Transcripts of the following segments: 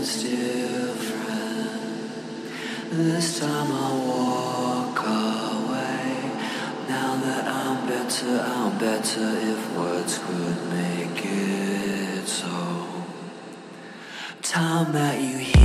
it's different. This time I'll walk away. Now that I'm better, I'm better if words could make it so. Time that you hear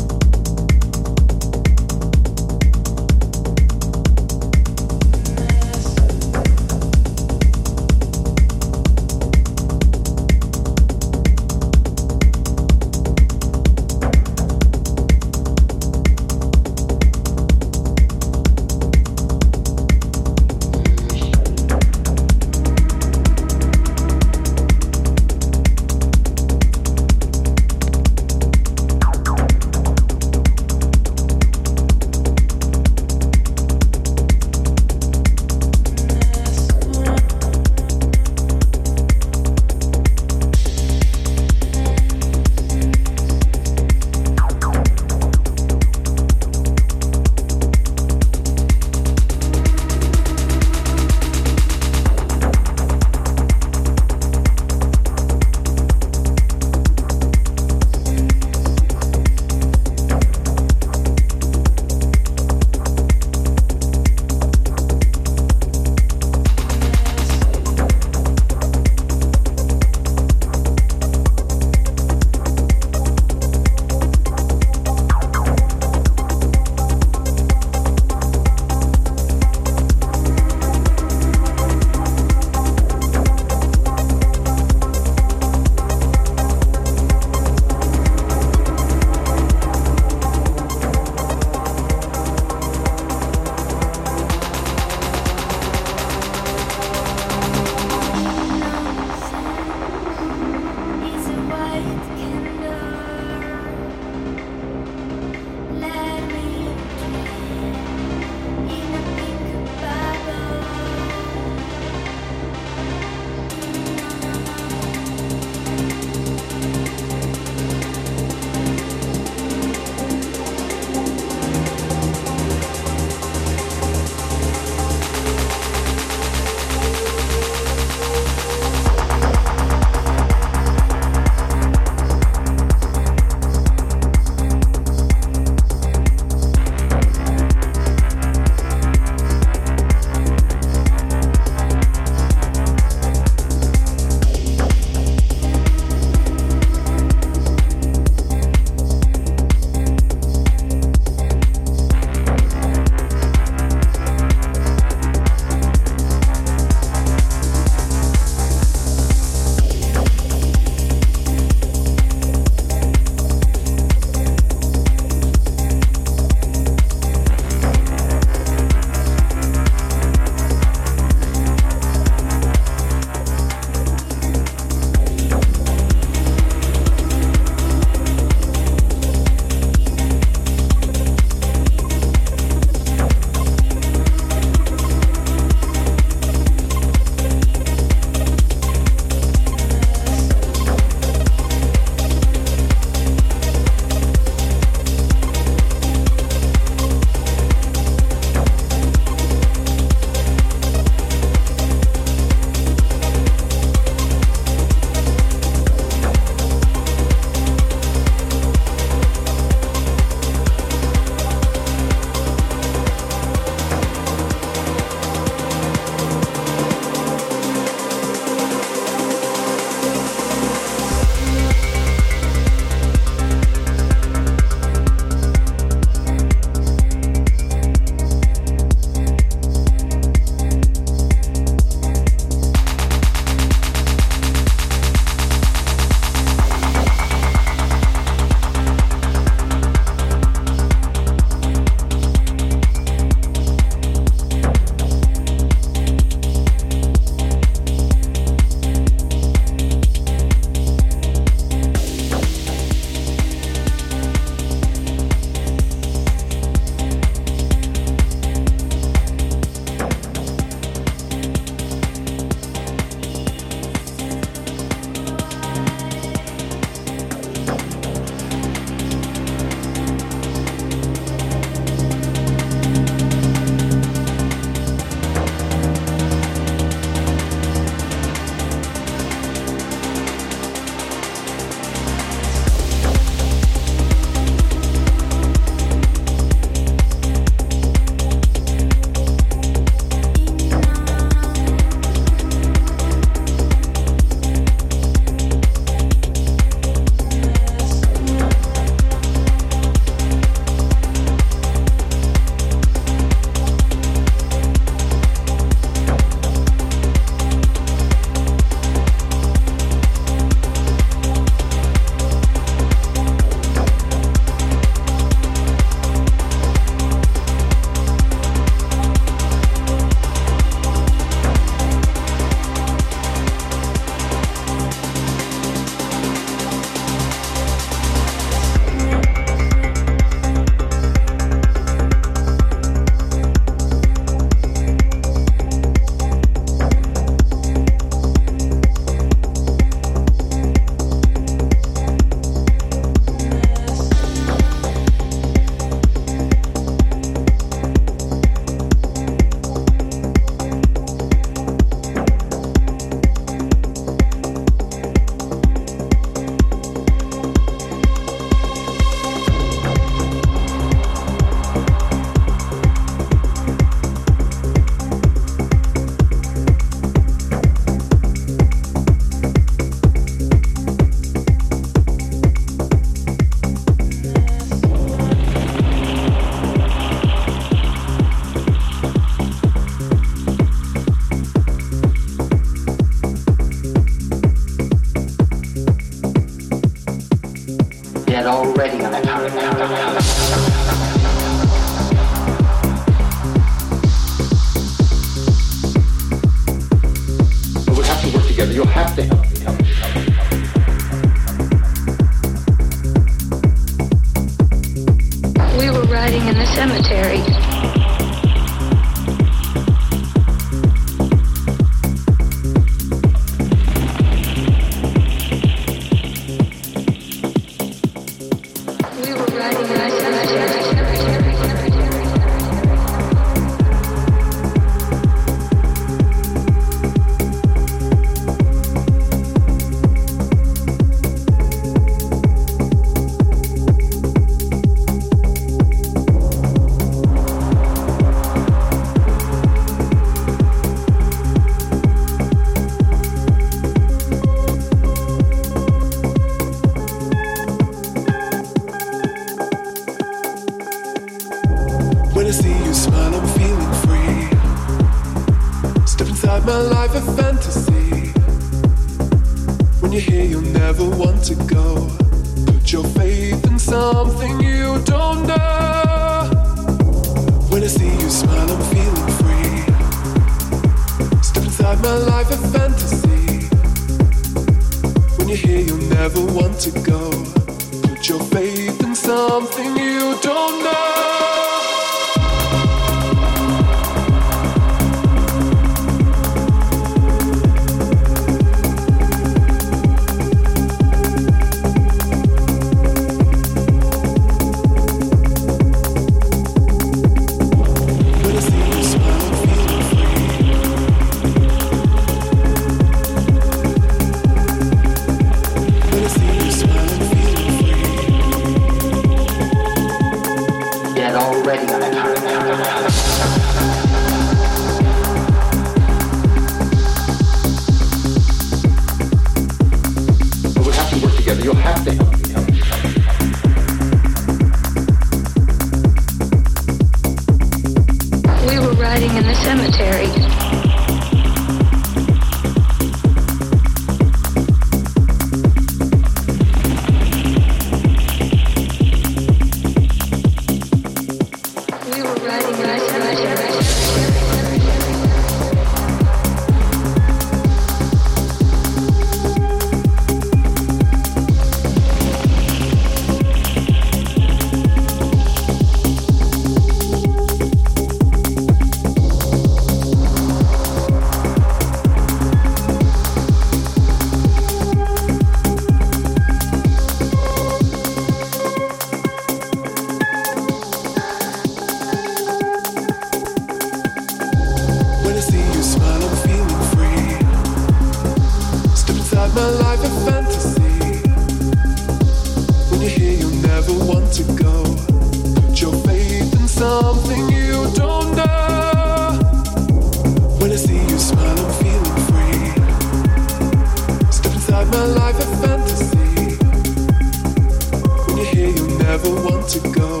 never want to go.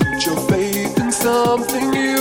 Put your faith in something you.